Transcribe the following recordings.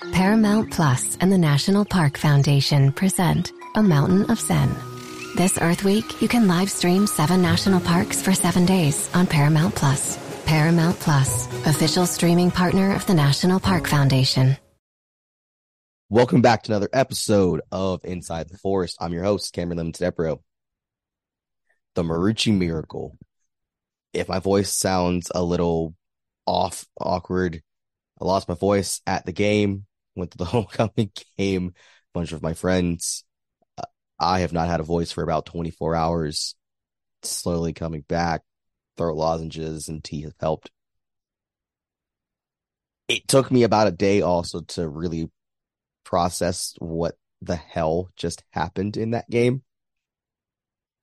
Paramount Plus and the National Park Foundation present A Mountain of Zen. This Earth Week, you can live stream seven national parks for seven days on Paramount Plus. Paramount Plus, official streaming partner of the National Park Foundation. Welcome back to another episode of Inside the Forest. I'm your host, Cameron Lemon Tedepro. The Marucci Miracle. If my voice sounds a little off, awkward, I lost my voice at the game, went to the homecoming game, a bunch of my friends. I have not had a voice for about 24 hours. Slowly coming back. Throat lozenges and tea have helped. It took me about a day also to really process what the hell just happened in that game.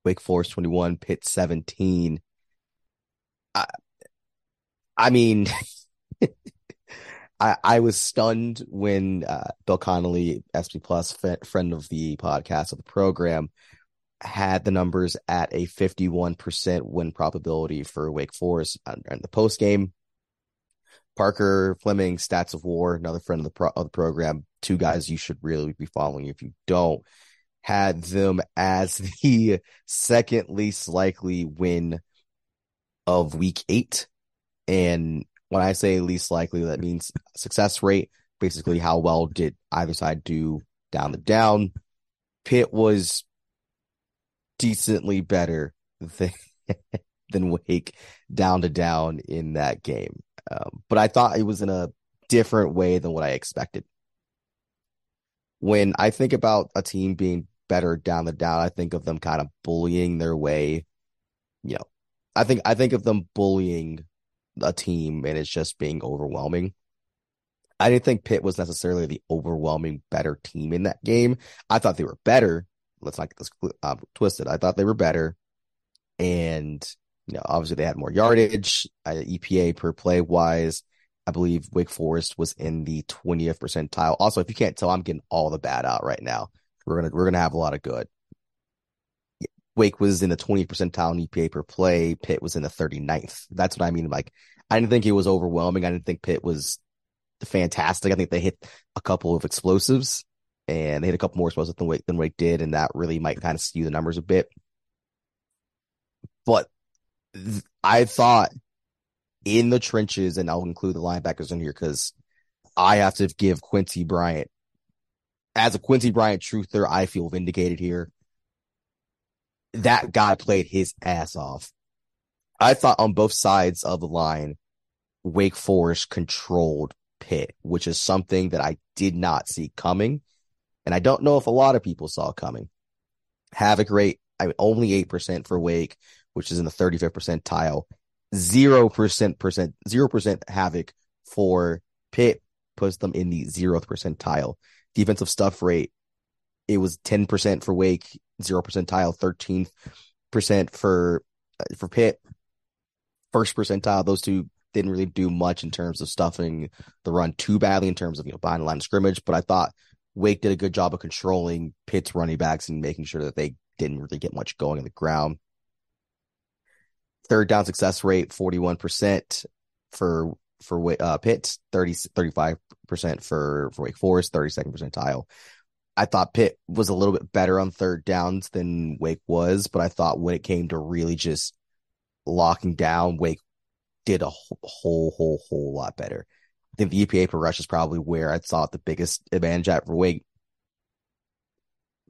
Wake Forest 21, Pitt 17. I, I mean, I, I was stunned when uh, Bill Connolly, SP Plus, f- friend of the podcast of the program, had the numbers at a 51% win probability for Wake Forest in the post game. Parker Fleming, Stats of War, another friend of the, pro- of the program, two guys you should really be following if you don't, had them as the second least likely win of week eight. And when I say least likely, that means success rate, basically how well did either side do down the down. Pitt was decently better than, than Wake down to down in that game. Um, but I thought it was in a different way than what I expected. When I think about a team being better down the down, I think of them kind of bullying their way. You know, I think I think of them bullying a team and it's just being overwhelming. I didn't think Pitt was necessarily the overwhelming better team in that game. I thought they were better. Let's not get this uh, twisted. I thought they were better, and you know, obviously they had more yardage, uh, EPA per play wise. I believe Wake Forest was in the 20th percentile. Also, if you can't tell, I'm getting all the bad out right now. We're gonna we're gonna have a lot of good. Wake was in the 20th percentile in EPA per play. Pitt was in the 39th. That's what I mean. Like, I didn't think it was overwhelming. I didn't think Pitt was fantastic. I think they hit a couple of explosives and they hit a couple more explosives than Wake than Wake did, and that really might kind of skew the numbers a bit. But I thought in the trenches, and I'll include the linebackers in here because I have to give Quincy Bryant, as a Quincy Bryant truther, I feel vindicated here. That guy played his ass off. I thought on both sides of the line, Wake Forest controlled Pitt, which is something that I did not see coming. And I don't know if a lot of people saw coming. Havoc rate, I mean, only 8% for Wake, which is in the 35th percentile. 0%, 0% havoc for Pitt puts them in the 0th percentile. Defensive stuff rate, it was 10% for Wake, 0 percentile, 13% for, for Pitt. First percentile, those two didn't really do much in terms of stuffing the run too badly in terms of, you know, behind the line of scrimmage, but I thought Wake did a good job of controlling Pitt's running backs and making sure that they didn't really get much going on the ground. Third down success rate, 41% for, for uh, Pitt, 30, 35% for, for Wake Forest, 32nd percentile. I thought Pitt was a little bit better on third downs than Wake was, but I thought when it came to really just locking down, Wake did a whole, whole, whole, lot better. I think the EPA per rush is probably where I saw the biggest advantage at for Wake.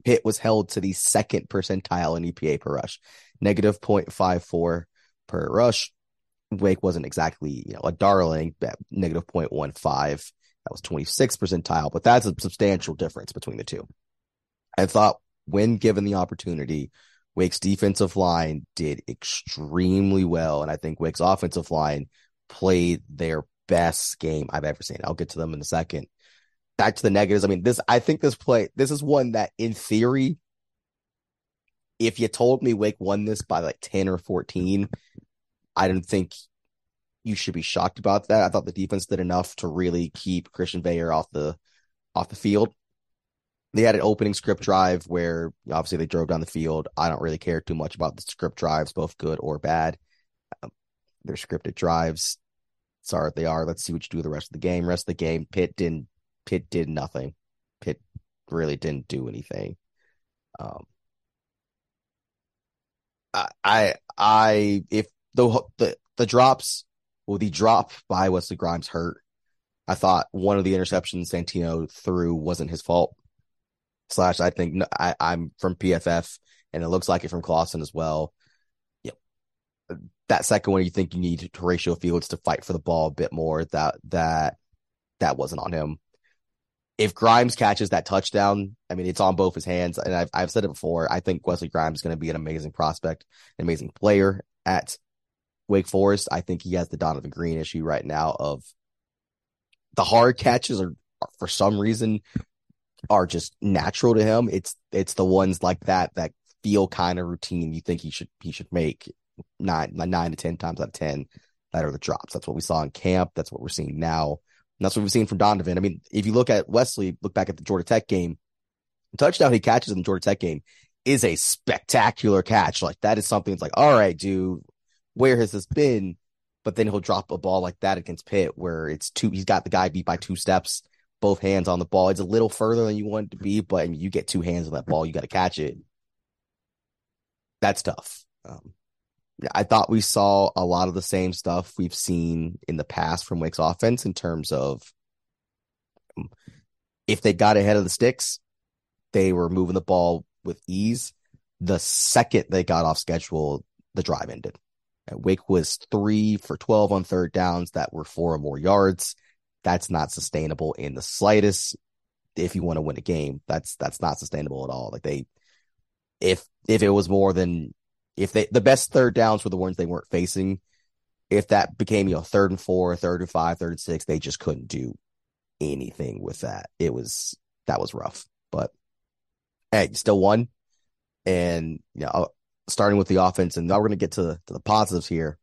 Pitt was held to the second percentile in EPA per rush, negative 0.54 per rush. Wake wasn't exactly, you know, a darling, negative 0.15. That was 26 percentile, but that's a substantial difference between the two. I thought when given the opportunity, Wake's defensive line did extremely well. And I think Wake's offensive line played their best game I've ever seen. I'll get to them in a second. back to the negatives. I mean, this I think this play this is one that in theory, if you told me Wake won this by like 10 or 14, I didn't think you should be shocked about that. I thought the defense did enough to really keep Christian Veilleux off the off the field. They had an opening script drive where obviously they drove down the field. I don't really care too much about the script drives, both good or bad. Um, they're scripted drives. Sorry, they are. Let's see what you do the rest of the game. Rest of the game, Pitt didn't. Pitt did nothing. Pitt really didn't do anything. Um, I, I, I if the the the drops, well, the drop by Wesley Grimes hurt. I thought one of the interceptions Santino threw wasn't his fault. Slash, I think I, I'm from PFF, and it looks like it from Clawson as well. Yep. That second one, you think you need Horatio Fields to fight for the ball a bit more. That that that wasn't on him. If Grimes catches that touchdown, I mean, it's on both his hands. And I've, I've said it before. I think Wesley Grimes is going to be an amazing prospect, an amazing player at Wake Forest. I think he has the Donavon Greene issue right now of the hard catches are, are, for some reason are just natural to him. It's it's the ones like that that feel kind of routine. You think he should he should make nine nine to ten times out of ten that are the drops. That's what we saw in camp. That's what we're seeing now. And that's what we've seen from Donavon. I mean, if you look at Wesley, look back at the Georgia Tech game, touchdown he catches in the Georgia Tech game is a spectacular catch. Like that is something that's like, all right, dude, where has this been? But then he'll drop a ball like that against Pitt, where it's two. He's got the guy beat by two steps, both hands on the ball. It's a little further than you want it to be, but I mean, you get two hands on that ball, you got to catch it. That's tough. Um, I thought we saw a lot of the same stuff we've seen in the past from Wake's offense in terms of um, if they got ahead of the sticks, they were moving the ball with ease. The second they got off schedule, the drive ended. Wake was three for 12 on third downs that were four or more yards. That's not sustainable in the slightest. If you want to win a game, that's that's not sustainable at all. Like they, if if it was more than if they the best third downs were the ones they weren't facing. If that became you know third and four, third and five, third and six, they just couldn't do anything with that. It was that was rough, but hey, still won. And you know, starting with the offense, and now we're going to get to the, to the positives here.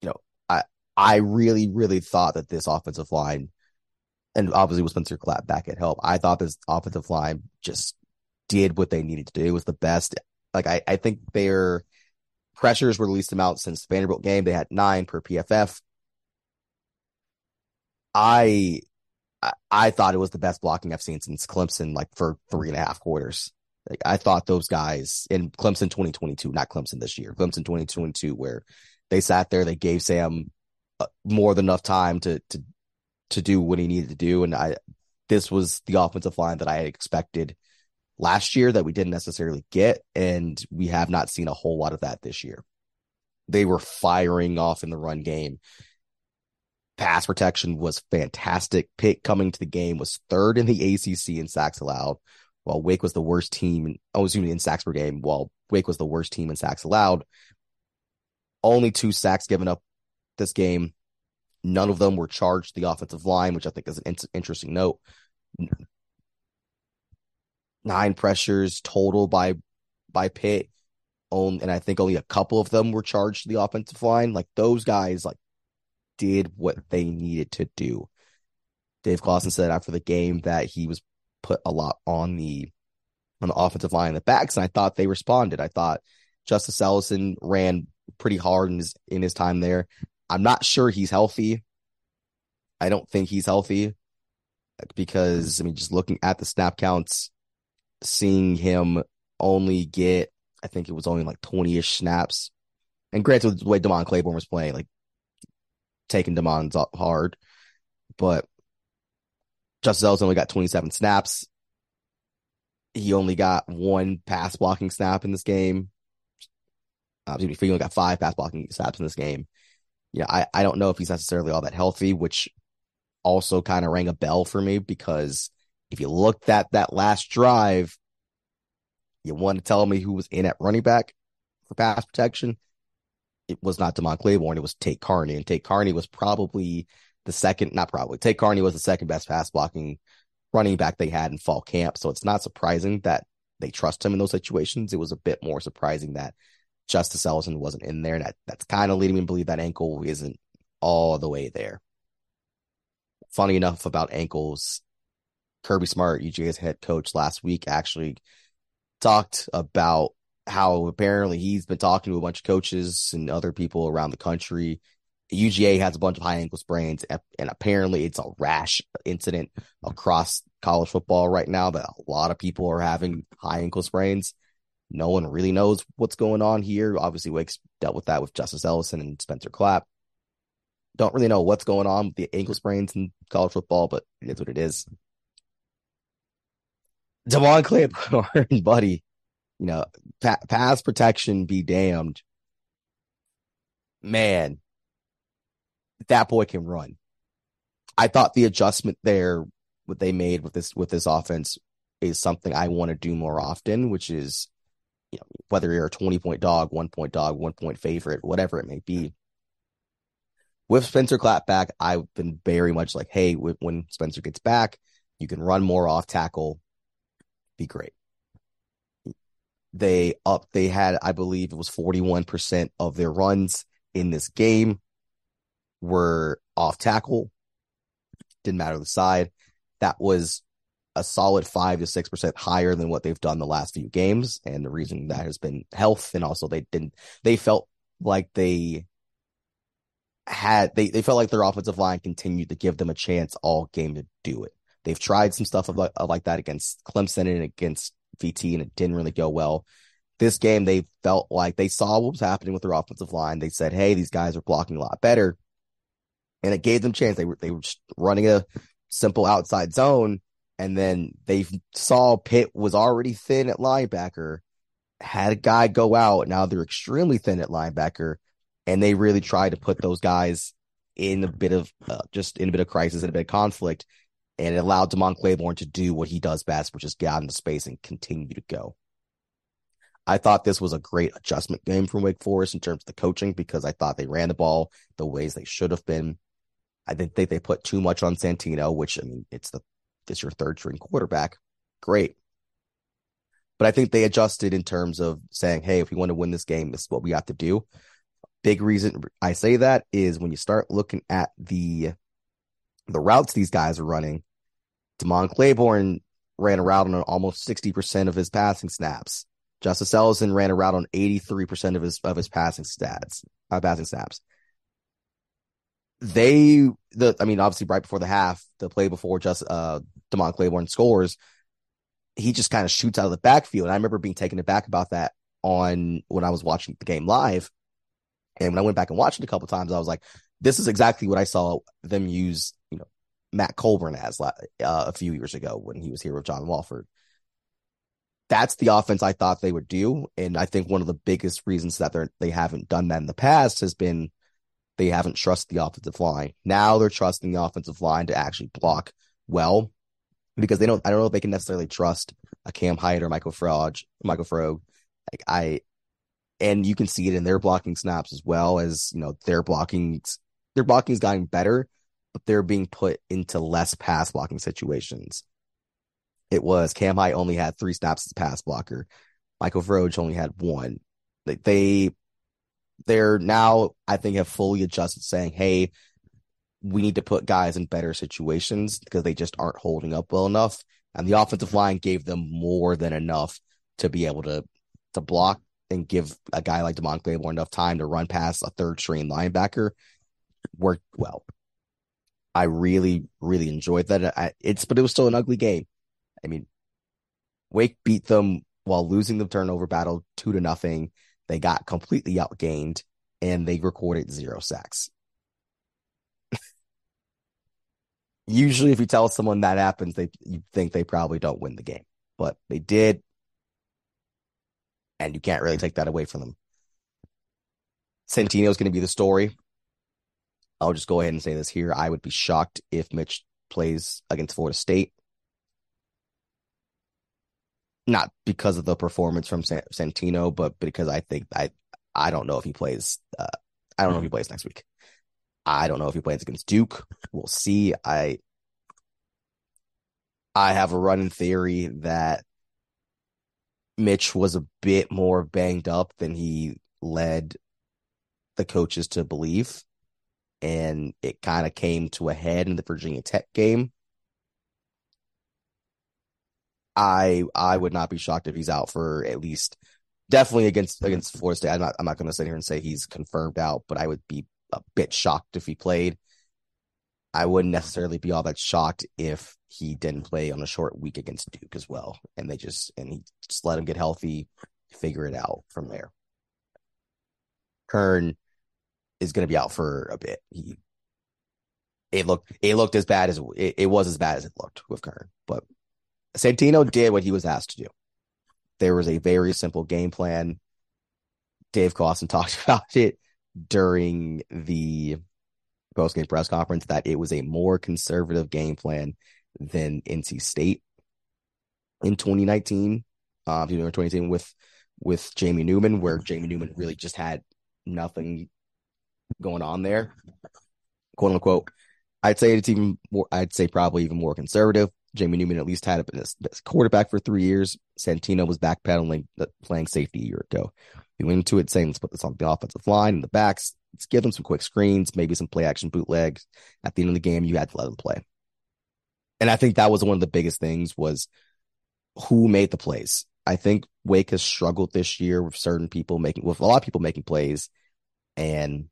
You know, I I really really thought that this offensive line, and obviously with Spencer Clapp back at help, I thought this offensive line just did what they needed to do. It was the best. Like I I think their pressures were the least amount since the Vanderbilt game. They had nine per PFF. I I thought it was the best blocking I've seen since Clemson, like for three and a half quarters. Like I thought those guys in Clemson 2022, not Clemson this year, Clemson 2022, where they sat there, they gave Sam uh, more than enough time to to to do what he needed to do, and I this was the offensive line that I had expected last year that we didn't necessarily get, and we have not seen a whole lot of that this year. They were firing off in the run game. Pass protection was fantastic. Pitt coming to the game was third in the ACC in sacks allowed while Wake was the worst team, oh, excuse me, in sacks per game, while Wake was the worst team in sacks allowed. Only two sacks given up this game. None of them were charged the offensive line, which I think is an in- interesting note. Nine pressures total by by Pitt, and I think only a couple of them were charged the offensive line. Like those guys, like did what they needed to do. Dave Clawson said after the game that he was put a lot on the on the offensive line and the backs, and I thought they responded. I thought Justice Ellison ran pretty hard in his in his time there. I'm not sure he's healthy. I don't think he's healthy because I mean, just looking at the snap counts, seeing him only get, I think it was only like 20 ish snaps. And granted, the way Demond Claiborne was playing, like taking Demond's up hard, but Justice Ellison only got 27 snaps. He only got one pass blocking snap in this game. Uh, he only got five pass blocking snaps in this game. Yeah, I, I don't know if he's necessarily all that healthy, which also kind of rang a bell for me because if you looked at that last drive, you want to tell me who was in at running back for pass protection. It was not Demond Claiborne, it was Tate Carney. And Tate Carney was probably the second, not probably, Tate Carney was the second best pass blocking running back they had in fall camp. So it's not surprising that they trust him in those situations. It was a bit more surprising that Justice Ellison wasn't in there. And that that's kind of leading me to believe that ankle isn't all the way there. Funny enough about ankles, Kirby Smart, UGA's head coach last week, actually talked about how apparently he's been talking to a bunch of coaches and other people around the country. UGA has a bunch of high ankle sprains, and apparently it's a rash incident across college football right now that a lot of people are having high ankle sprains. No one really knows what's going on here. Obviously, Wake's dealt with that with Justice Ellison and Spencer Clapp. Don't really know what's going on with the ankle sprains in college football, but it is what it is. Devon Claiborne, buddy, you know, pa- pass protection be damned. Man, that boy can run. I thought the adjustment there, what they made with this with this offense, is something I want to do more often, which is, you know, whether you're a 20 point dog, one point dog, one point favorite, whatever it may be. With Spencer Clapp back, I've been very much like, hey, when Spencer gets back, you can run more off tackle, be great. They up, they had, I believe it was 41% of their runs in this game were off tackle. Didn't matter the side. That was a solid five to six percent higher than what they've done the last few games. And the reason that has been health and also they didn't they felt like they had they, they felt like their offensive line continued to give them a chance all game to do it. They've tried some stuff like, uh, like that against Clemson and against VT and it didn't really go well. This game, they felt like they saw what was happening with their offensive line. They said, Hey, these guys are blocking a lot better. And it gave them chance. They were, they were running a simple outside zone. And then they saw Pitt was already thin at linebacker, had a guy go out. Now they're extremely thin at linebacker. And they really tried to put those guys in a bit of uh, just in a bit of crisis and a bit of conflict and it allowed Demond Claiborne to do what he does best, which is get out into space and continue to go. I thought this was a great adjustment game from Wake Forest in terms of the coaching because I thought they ran the ball the ways they should have been. I think they put too much on Santino, which I mean, it's the it's your third string quarterback. Great. But I think they adjusted in terms of saying, hey, if we want to win this game, this is what we have to do. Big reason I say that is when you start looking at the the routes these guys are running, Demond Claiborne ran a route on almost 60% of his passing snaps. Justice Ellison ran a route on 83% of his of his passing stats, uh, passing snaps. They the I mean, obviously right before the half, the play before just uh Demond Claiborne scores, he just kind of shoots out of the backfield. And I remember being taken aback about that on when I was watching the game live. And when I went back and watched it a couple times, I was like, this is exactly what I saw them use, you know, Matt Colburn as uh, a few years ago when he was here with John Wolford. That's the offense I thought they would do, and I think one of the biggest reasons that they they haven't done that in the past has been they haven't trusted the offensive line. Now they're trusting the offensive line to actually block well because they don't. I don't know if they can necessarily trust a Cam Hite or Michael Frogge. Michael Frogge. Like I, and you can see it in their blocking snaps as well as you know their blocking. Their blocking is getting better, but they're being put into less pass blocking situations. It was Cam Hite only had three snaps as pass blocker. Michael Frogge only had one. They, they they're now I think have fully adjusted saying, hey, we need to put guys in better situations because they just aren't holding up well enough. And the offensive line gave them more than enough to be able to to block and give a guy like Demond Claiborne enough time to run past a third string linebacker. Worked well. I really, really enjoyed that. I, it's, but it was still an ugly game. I mean, Wake beat them while losing the turnover battle two to nothing. They got completely outgained and they recorded zero sacks. Usually, if you tell someone that happens, they you think they probably don't win the game, but they did, and you can't really take that away from them. Santino is going to be the story. I'll just go ahead and say this here. I would be shocked if Mitch plays against Florida State. Not because of the performance from Santino, but because I think I I don't know if he plays. Uh, I don't know if he plays next week. I don't know if he plays against Duke. We'll see. I I have a running theory that Mitch was a bit more banged up than he led the coaches to believe. And it kind of came to a head in the Virginia Tech game. I I would not be shocked if he's out for at least definitely against against Florida State. I'm not I'm not going to sit here and say he's confirmed out, but I would be a bit shocked if he played. I wouldn't necessarily be all that shocked if he didn't play on a short week against Duke as well, and they just and he just let him get healthy, figure it out from there. Kern is going to be out for a bit. He it looked it looked as bad as it, it was as bad as it looked with Kern, but Santino did what he was asked to do. There was a very simple game plan. Dave Clawson talked about it during the post game press conference that it was a more conservative game plan than NC State in 2019, um, you know, 2018 with with Jamie Newman, where Jamie Newman really just had nothing going on there, quote unquote. I'd say it's even more. I'd say probably even more conservative. Jamie Newman at least had a quarterback for three years. Santino was backpedaling, uh, playing safety a year ago. He went into it saying, let's put this on the offensive line and the backs. Let's give them some quick screens, maybe some play action bootlegs. At the end of the game, you had to let them play. And I think that was one of the biggest things was who made the plays. I think Wake has struggled this year with certain people making, with a lot of people making plays. And,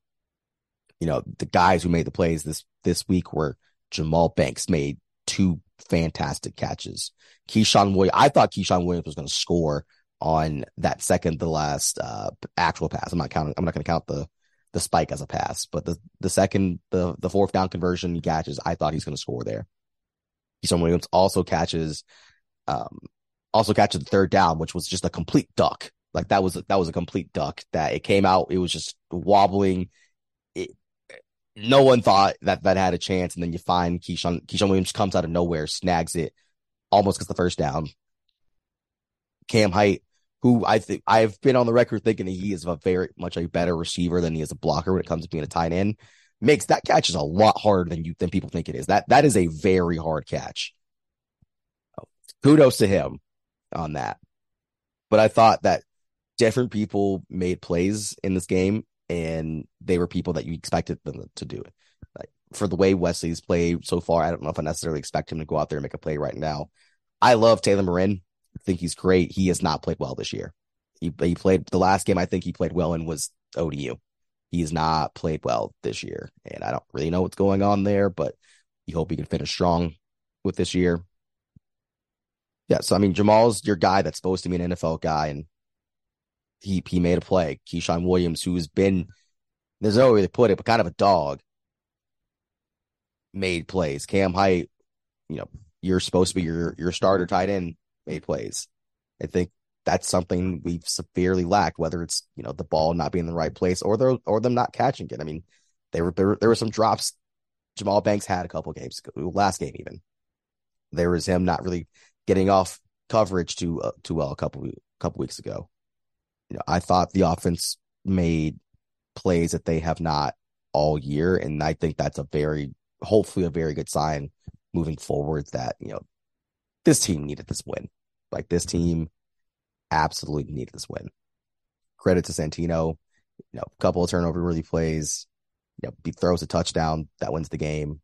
you know, the guys who made the plays this, this week were Jahmal Banks made two fantastic catches. Ke'Shawn Williams, I thought Ke'Shawn Williams was going to score on that second, the last uh, actual pass. I'm not counting. I'm not going to count the the spike as a pass, but the the second, the the fourth down conversion he catches, I thought he's going to score there. Ke'Shawn Williams also catches, um, also catches the third down, which was just a complete duck. Like that was that was a complete duck that it came out. It was just wobbling. No one thought that that had a chance, and then you find Ke'Shawn Ke'Shawn Williams comes out of nowhere, snags it, almost gets the first down. Cam Hite, who I think I've been on the record thinking that he is a very much a better receiver than he is a blocker when it comes to being a tight end, makes that catch is a lot harder than you than people think it is. That that is a very hard catch. Kudos to him on that. But I thought that different people made plays in this game and they were people that you expected them to do it. Like for the way Wesley's played so far, I don't know if I necessarily expect him to go out there and make a play right now. I love Taylor Morin. I think he's great. He has not played well this year. He he played the last game I think he played well in was ODU. He's not played well this year, and I don't really know what's going on there, but you hope he can finish strong with this year. Yeah, so I mean Jahmal's your guy that's supposed to be an NFL guy, and he he made a play. Ke'Shawn Williams, who's been there's no way to put it, but kind of a dog, made plays. Cam Hite, you know, you're supposed to be your your starter tight end, made plays. I think that's something we've severely lacked, whether it's you know the ball not being in the right place or the or them not catching it. I mean, there were there, there were some drops Jahmal Banks had a couple games ago, last game even. There was him not really getting off coverage too uh, too well a couple couple weeks ago you know, I thought the offense made plays that they have not all year. And I think that's a very, hopefully, a very good sign moving forward that, you know, this team needed this win. Like this team absolutely needed this win. Credit to Santino, you know, a couple of turnover worthy plays, you know, he throws a touchdown that wins the game.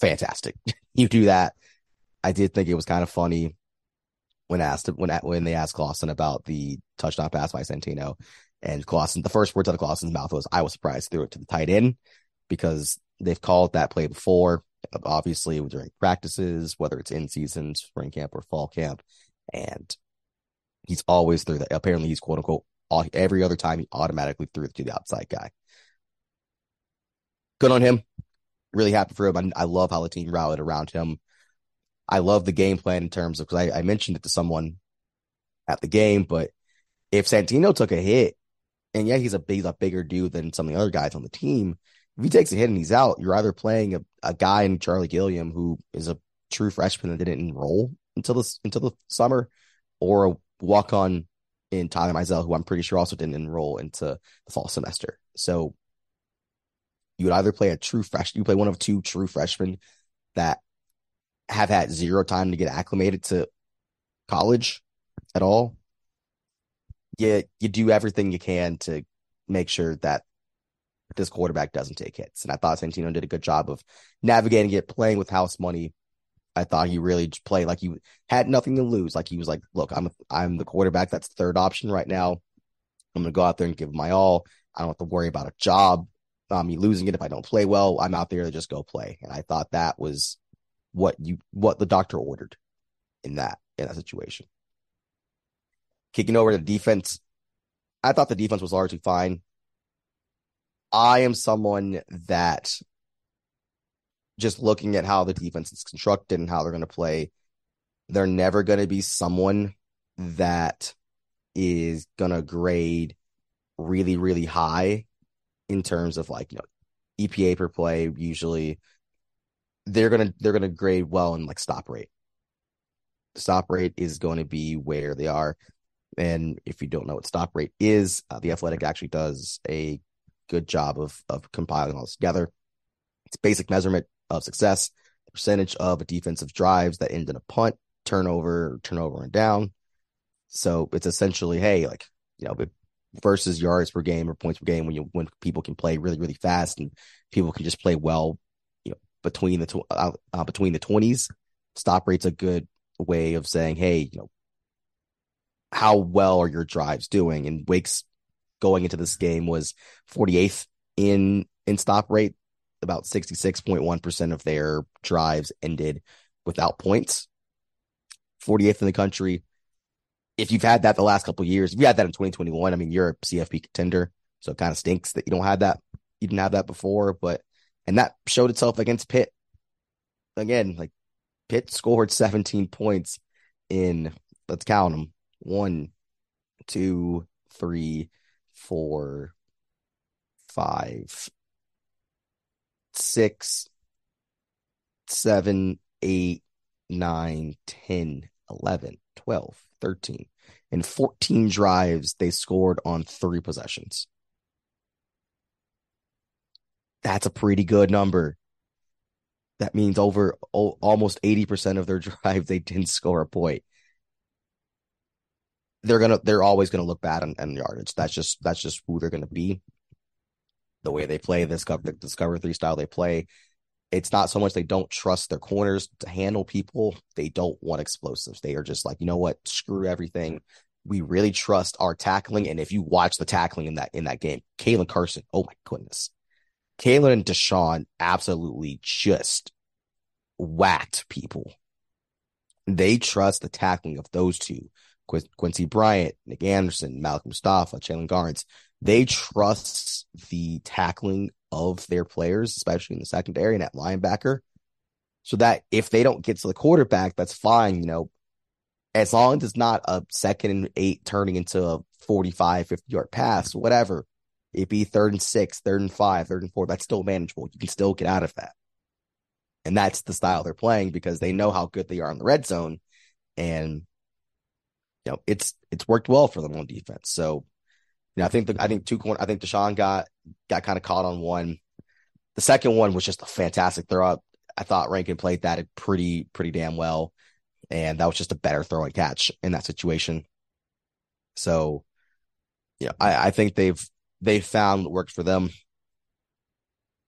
Fantastic. you do that. I did think it was kind of funny when asked when when they asked Clawson about the touchdown pass by Santino, and Clawson, the first words out of Clawson's mouth was, "I was surprised threw it to the tight end," because they've called that play before, obviously during practices, whether it's in season, spring camp, or fall camp, and he's always through that. Apparently, he's quote unquote every other time he automatically threw it to the outside guy. Good on him. Really happy for him. I, I love how the team rallied around him I love the game plan in terms of because I, I mentioned it to someone at the game, but if Santino took a hit, and yeah, he's a he's a bigger dude than some of the other guys on the team. If he takes a hit and he's out, you're either playing a, a guy in Charlie Gilliam who is a true freshman that didn't enroll until this until the summer, or a walk on in Tyler Mizell, who I'm pretty sure also didn't enroll into the fall semester. So you would either play a true freshman, you play one of two true freshmen that have had zero time to get acclimated to college at all. You you do everything you can to make sure that this quarterback doesn't take hits. And I thought Santino did a good job of navigating it, playing with house money. I thought he really played like he had nothing to lose. Like he was like, look, I'm I'm the quarterback that's third option right now. I'm gonna go out there and give my all. I don't have to worry about a job, um, me losing it if I don't play well. I'm out there to just go play. And I thought that was what you what the doctor ordered in that in that situation. Kicking over to defense, I thought the defense was largely fine. I am someone that just looking at how the defense is constructed and how they're going to play, they're never going to be someone that is going to grade really, really high in terms of like, you know, EPA per play. Usually they're to, they're to grade well in like stop rate. Stop rate is going to be where they are. And if you don't know what stop rate is, uh, the athletic actually does a good job of of compiling all this together. It's basic measurement of success, percentage of defensive drives that end in a punt, turnover, turnover and down. So it's essentially, hey, like, you know, versus yards per game or points per game when you when people can play really, really fast and people can just play well, between the tw- uh, uh, between the twenties. Stop rate's a good way of saying, hey, you know, how well are your drives doing? And Wake's going into this game was 48th in in stop rate. About 66.1% of their drives ended without points. 48th in the country. If you've had that the last couple years, if you had that in 2021, I mean, you're a CFP contender. So it kind of stinks that you don't have that. You didn't have that before, but and that showed itself against Pitt. Again, like Pitt scored 17 points in let's count them. One, two, three, four, five, six, seven, eight, nine, 10, 11, 12, 13. In 14 drives, they scored on three possessions. That's a pretty good number. That means over almost 80% of their drives, they didn't score a point they're gonna they're always gonna look bad on, on yardage. That's just that's just who they're gonna be. The way they play this cover this cover three style they play, it's not so much they don't trust their corners to handle people. They don't want explosives. They are just like, you know what, screw everything. We really trust our tackling. And if you watch the tackling in that in that game, Caelen Carson, oh my goodness. Caelen and DaShawn absolutely just whacked people. They trust the tackling of those two Quincy Bryant, Nick Anderson, Malik Mustapha, Jalen Garnes, they trust the tackling of their players, especially in the secondary and at linebacker, so that if they don't get to the quarterback, that's fine. You know, as long as it's not a second and eight turning into a 45, 50 yard pass, whatever, it be third and six, third and five, third and four, that's still manageable. You can still get out of that. And that's the style they're playing because they know how good they are in the red zone. And you know, it's it's worked well for them on defense. So, you know, I think the, I think two corner, I think DaShawn got got kind of caught on one. The second one was just a fantastic throw up. I thought Rankin played that pretty pretty damn well, and that was just a better throw and catch in that situation. So, yeah, I, I think they've they found what works for them.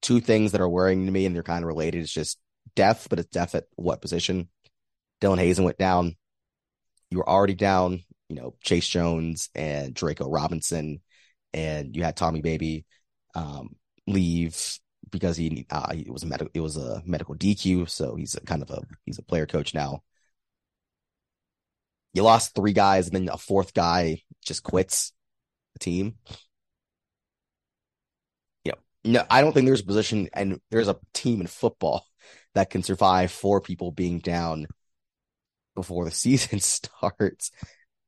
Two things that are worrying to me, and they're kind of related. It's just death, but it's death at what position? Dylan Hazen went down you were already down, you know, Chase Jones and Draco Robinson, and you had Tommy Baby um, leave because he uh, it was a medical it was a medical DQ, so he's a, kind of a he's a player coach now. You lost three guys, and then a fourth guy just quits the team. No, I don't think there's a position, and there's a team in football that can survive four people being down before the season starts.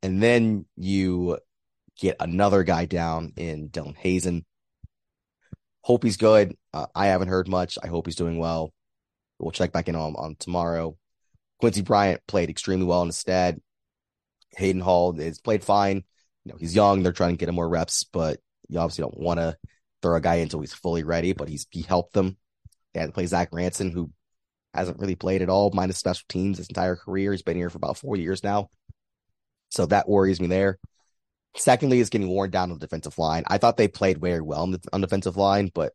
And then you get another guy down in Dylan Hazen. Hope he's good. Uh, I haven't heard much. I hope he's doing well. We'll check back in on, on tomorrow. Quincy Bryant played extremely well instead. Hayden Hall is played fine. You know, he's young. They're trying to get him more reps, but you obviously don't want to throw a guy until he's fully ready, but he's he helped them. They had to play Zach Ranson, who hasn't really played at all, minus special teams his entire career. He's been here for about four years now. So that worries me there. Secondly, is getting worn down on the defensive line. I thought they played very well on the on defensive line, but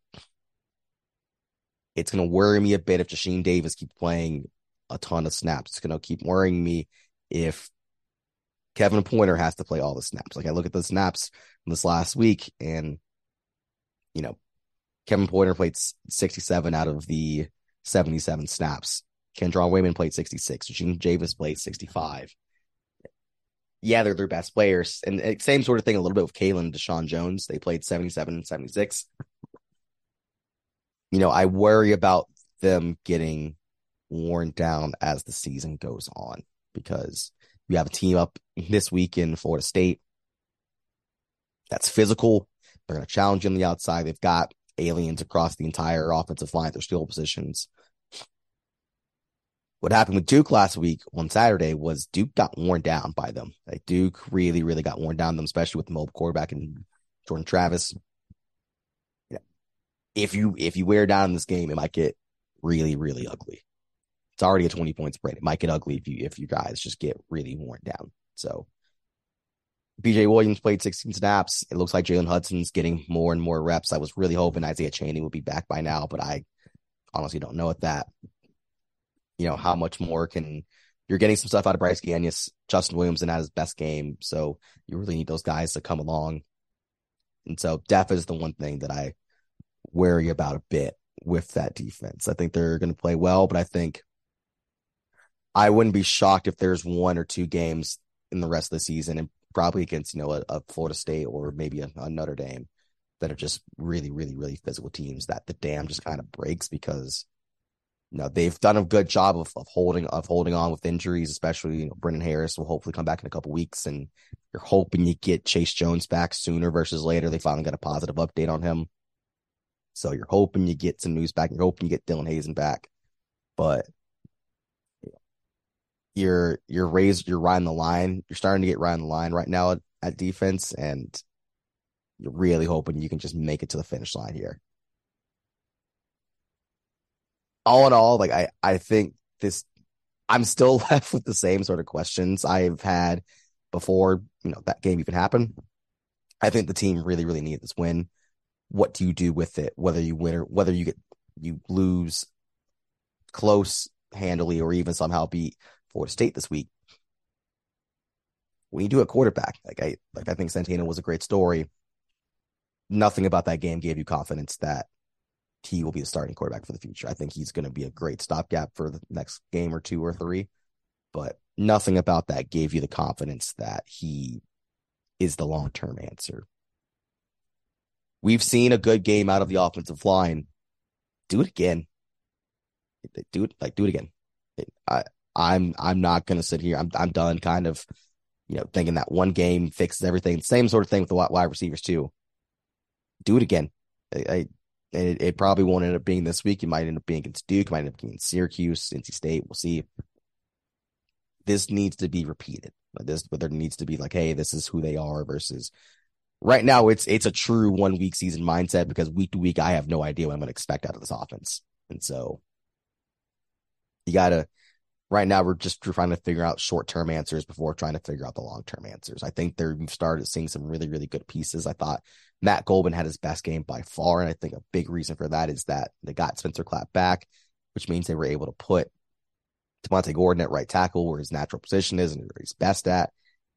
it's going to worry me a bit if Jasheen Davis keeps playing a ton of snaps. It's going to keep worrying me if Kevin Pointer has to play all the snaps. Like I look at the snaps this last week, and you know, Kevin Pointer played 67 out of the 77 snaps. Kendron Wayman played 66. Gene Davis played 65. Yeah, they're their best players. And eh, same sort of thing a little bit with Caelen and DaShawn Jones. They played 77 and 76. You know, I worry about them getting worn down as the season goes on because you have a team up this week in Florida State that's physical. They're going to challenge you on the outside. They've got aliens across the entire offensive line. Their skill positions. What happened with Duke last week on Saturday was Duke got worn down by them. Like Duke really, really got worn down them, especially with the mobile quarterback and Jordan Travis. Yeah. If you if you wear down in this game, it might get really, really ugly. It's already a 20 point spread. It might get ugly if you if you guys just get really worn down. So BJ Williams played 16 snaps. It looks like Jalen Hudson's getting more and more reps. I was really hoping Isaiah Chaney would be back by now, but I honestly don't know at that. You know, how much more can you're getting some stuff out of Bryce Gaines, Justin Williams and at his best game. So you really need those guys to come along. And so def is the one thing that I worry about a bit with that defense. I think they're going to play well, but I think I wouldn't be shocked if there's one or two games in the rest of the season and probably against you know a, a Florida State or maybe a, a, Notre Dame that are just really, really, really physical teams that the dam just kind of breaks because you know they've done a good job of, of holding of holding on with injuries, especially you know Brendan Harris will hopefully come back in a couple weeks, and you're hoping you get Chase Jones back sooner versus later. They finally got a positive update on him, so you're hoping you get some news back. You're hoping you get Dylan Hazen back, but you're you're raised you're riding the line. You're starting to get riding the line right now at, at defense, and you're really hoping you can just make it to the finish line here. All in all, like I I think this I'm still left with the same sort of questions I've had before, you know, that game even happened. I think the team really, really needed this win. What do you do with it? Whether you win or whether you get you lose close handily or even somehow beat Florida State this week. When you do a quarterback, like I like I think Santino was a great story. Nothing about that game gave you confidence that he will be the starting quarterback for the future. I think he's going to be a great stopgap for the next game or two or three, but nothing about that gave you the confidence that he is the long term answer. We've seen a good game out of the offensive line. Do it again. Do it like do it again. I I'm I'm not gonna sit here. I'm I'm done kind of, you know, thinking that one game fixes everything. Same sort of thing with the wide receivers too. Do it again. I, I it, it, probably won't end up being this week. It might end up being against Duke. It might end up being Syracuse, NC State. We'll see. This needs to be repeated. This, but there needs to be like, hey, this is who they are versus right now. It's it's a true one week season mindset because week to week I have no idea what I'm going to expect out of this offense, and so you gotta right now we're just trying to figure out short term answers before trying to figure out the long term answers. I think there we've started seeing some really, really good pieces. I thought Matt Goldman had his best game by far. And I think a big reason for that is that they got Spencer Clapp back, which means they were able to put Demonte Gordon at right tackle where his natural position is and where he's best at.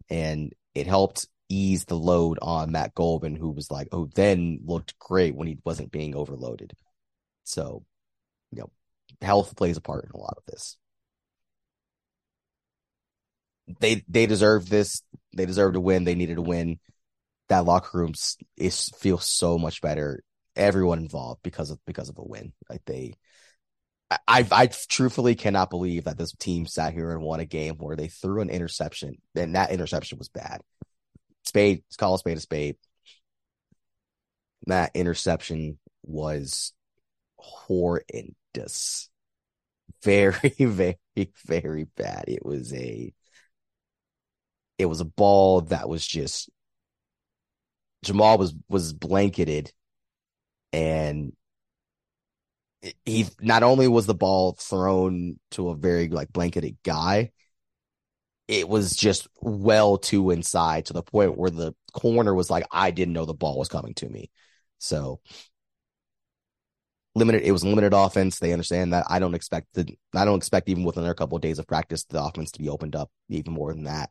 And it helped ease the load on Matt Goldman, who was like, oh, then looked great when he wasn't being overloaded. So, you know, health plays a part in a lot of this they they deserve this. They deserve to win. They needed to win. That locker room is feels so much better. Everyone involved because of because of a win. Like they, I I truthfully cannot believe that this team sat here and won a game where they threw an interception and that interception was bad. Spade, call a spade a spade. That interception was horrendous. Very, very, very bad. It was a it was a ball that was just Jahmal was was blanketed And he not only was the ball thrown to a very like blanketed guy, it was just well too inside to the point where the corner was like, I didn't know the ball was coming to me. So limited, it was limited offense. They understand that. I don't expect the, I don't expect even within a couple of days of practice, the offense to be opened up even more than that.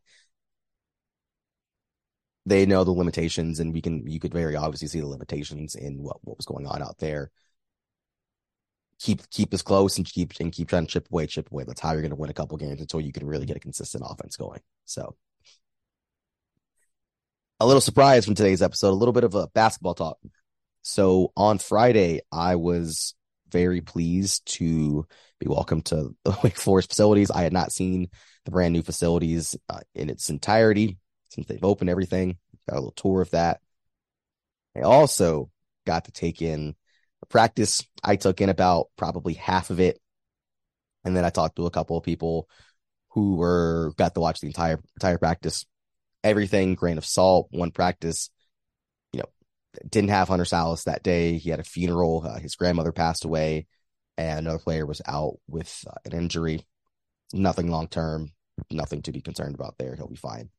They know the limitations and we can, you could very obviously see the limitations in what, what was going on out there keep keep us close and keep and keep trying to chip away, chip away. That's how you're going to win a couple games until you can really get a consistent offense going. So, a little surprise from today's episode, a little bit of a basketball talk. So on Friday, I was very pleased to be welcomed to the Wake Forest facilities. I had not seen the brand new facilities uh, in its entirety since they've opened everything. Got a little tour of that. I also got to take in a practice, I took in about probably half of it. And then I talked to a couple of people who were got to watch the entire entire practice. Everything, grain of salt, one practice. You know, didn't have Hunter Sallis that day. He had a funeral. Uh, his grandmother passed away, and another player was out with uh, an injury. Nothing long term, nothing to be concerned about there. He'll be fine.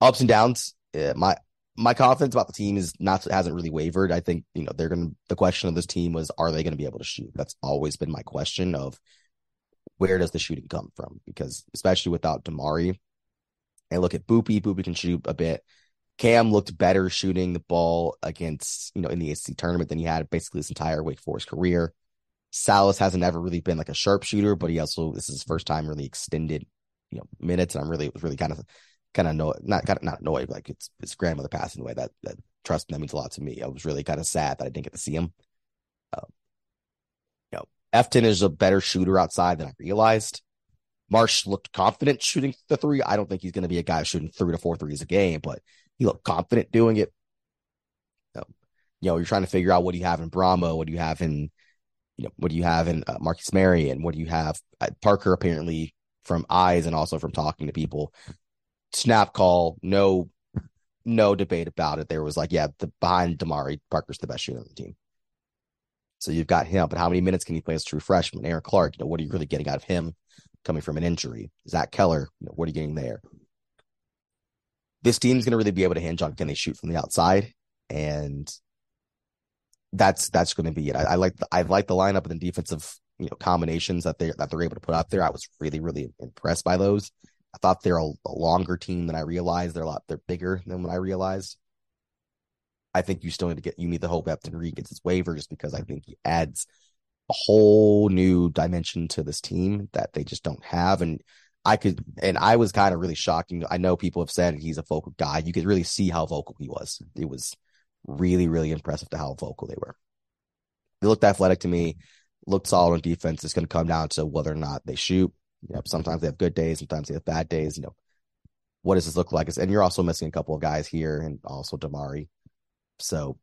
Ups and downs. Uh, my my confidence about the team is not hasn't really wavered. I think you know they're gonna. The question of this team was, are they to be able to shoot? That's always been my question of where does the shooting come from? Because especially without Damari, and look at Boopie. Boopie can shoot a bit. Cam looked better shooting the ball against you know in the ACC tournament than he had basically his entire Wake Forest career. Sallis hasn't ever really been like a sharpshooter, but he also this is his first time really extended you know minutes, and I'm really really kind of kind of know not kind of not annoyed like it's his grandmother passing away that that trust that means a lot to me. I was really kind of sad that i didn't get to see him. Um, you know efton is a better shooter outside than i realized. Marsh looked confident shooting the three. I don't think he's going to be a guy shooting three to four threes a game but he looked confident doing it. You know you're trying to figure out what do you have in bramo what do you have in you know what do you have in uh, Marqus Marion what do you have uh, parker apparently from eyes and also from talking to people snap call, no, no debate about it. There was like, yeah, the behind Damari Parker's the best shooter on the team. So you've got him, but how many minutes can he play as true freshman? Aaron Clark, you know, what are you really getting out of him coming from an injury? Zach Keller, you know, what are you getting there? This team's going to really be able to hinge on can they shoot from the outside, and that's that's going to be it. I, I like the, I like the lineup and the defensive you know combinations that they that they're able to put out there. I was really really impressed by those. I thought they're a, a, longer team than I realized. They're a lot they're bigger than what I realized. I think you still need to get you need to hope Efton Reid gets his waiver just because I think he adds a whole new dimension to this team that they just don't have. And I could and I was kind of really shocking. I know people have said he's a vocal guy. You could really see how vocal he was. It was really, really impressive to how vocal they were. They looked athletic to me, looked solid on defense. It's going to come down to whether or not they shoot. You know, sometimes they have good days, sometimes they have bad days. You know, what does this look like? And you're also missing a couple of guys here, and also Damari. So,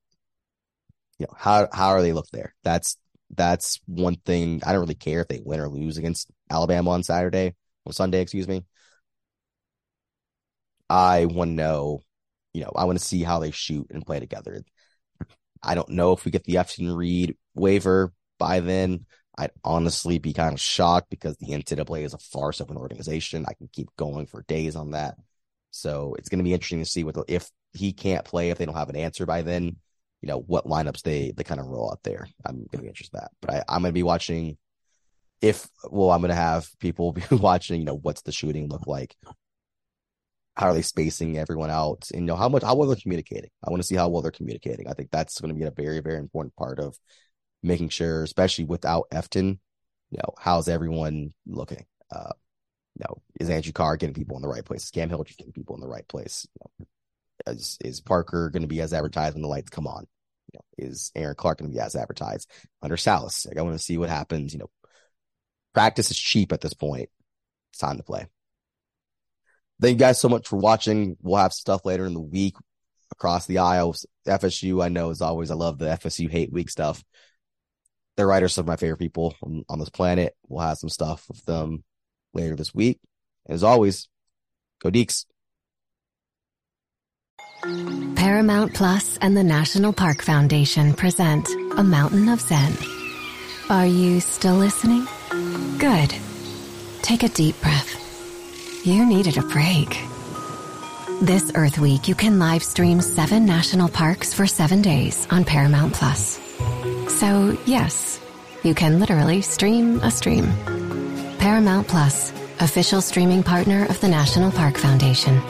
you know, how how are they look there? That's that's one thing. I don't really care if they win or lose against Alabama on Saturday or Sunday, excuse me. I want to know, you know, I want to see how they shoot and play together. I don't know if we get the Efton Reid waiver by then. I'd honestly be kind of shocked because the NCAA is a farce of an organization. I can keep going for days on that. So it's going to be interesting to see what the, if he can't play, if they don't have an answer by then, you know, what lineups they they kind of roll out there. I'm going to be interested in that. But I, I'm going to be watching if well, I'm going to have people be watching. You know, what's the shooting look like? How are they spacing everyone out? And you know, how much how well they're communicating. I want to see how well they're communicating. I think that's going to be a very very important part of making sure, especially without Efton, you know, how's everyone looking? Uh, you know, is Andrew Carr getting people in the right place? Is Cam Hildreth getting people in the right place? You know, is, is Parker going to be as advertised when the lights come on? You know, is Aaron Clark going to be as advertised under Sallis? Like, I want to see what happens. You know, practice is cheap at this point. It's time to play. Thank you guys so much for watching. We'll have stuff later in the week across the aisles. FSU, I know, as always, I love the FSU hate week stuff they're writers some of my favorite people on, on this planet. We'll have some stuff with them later this week. As always, go Deacs. Paramount Plus and the National Park Foundation present A Mountain of Zen. Are you still listening? Good. Take a deep breath. You needed a break. This Earth Week, you can live stream seven national parks for seven days on Paramount Plus. So, yes, you can literally stream a stream. Paramount Plus, official streaming partner of the National Park Foundation.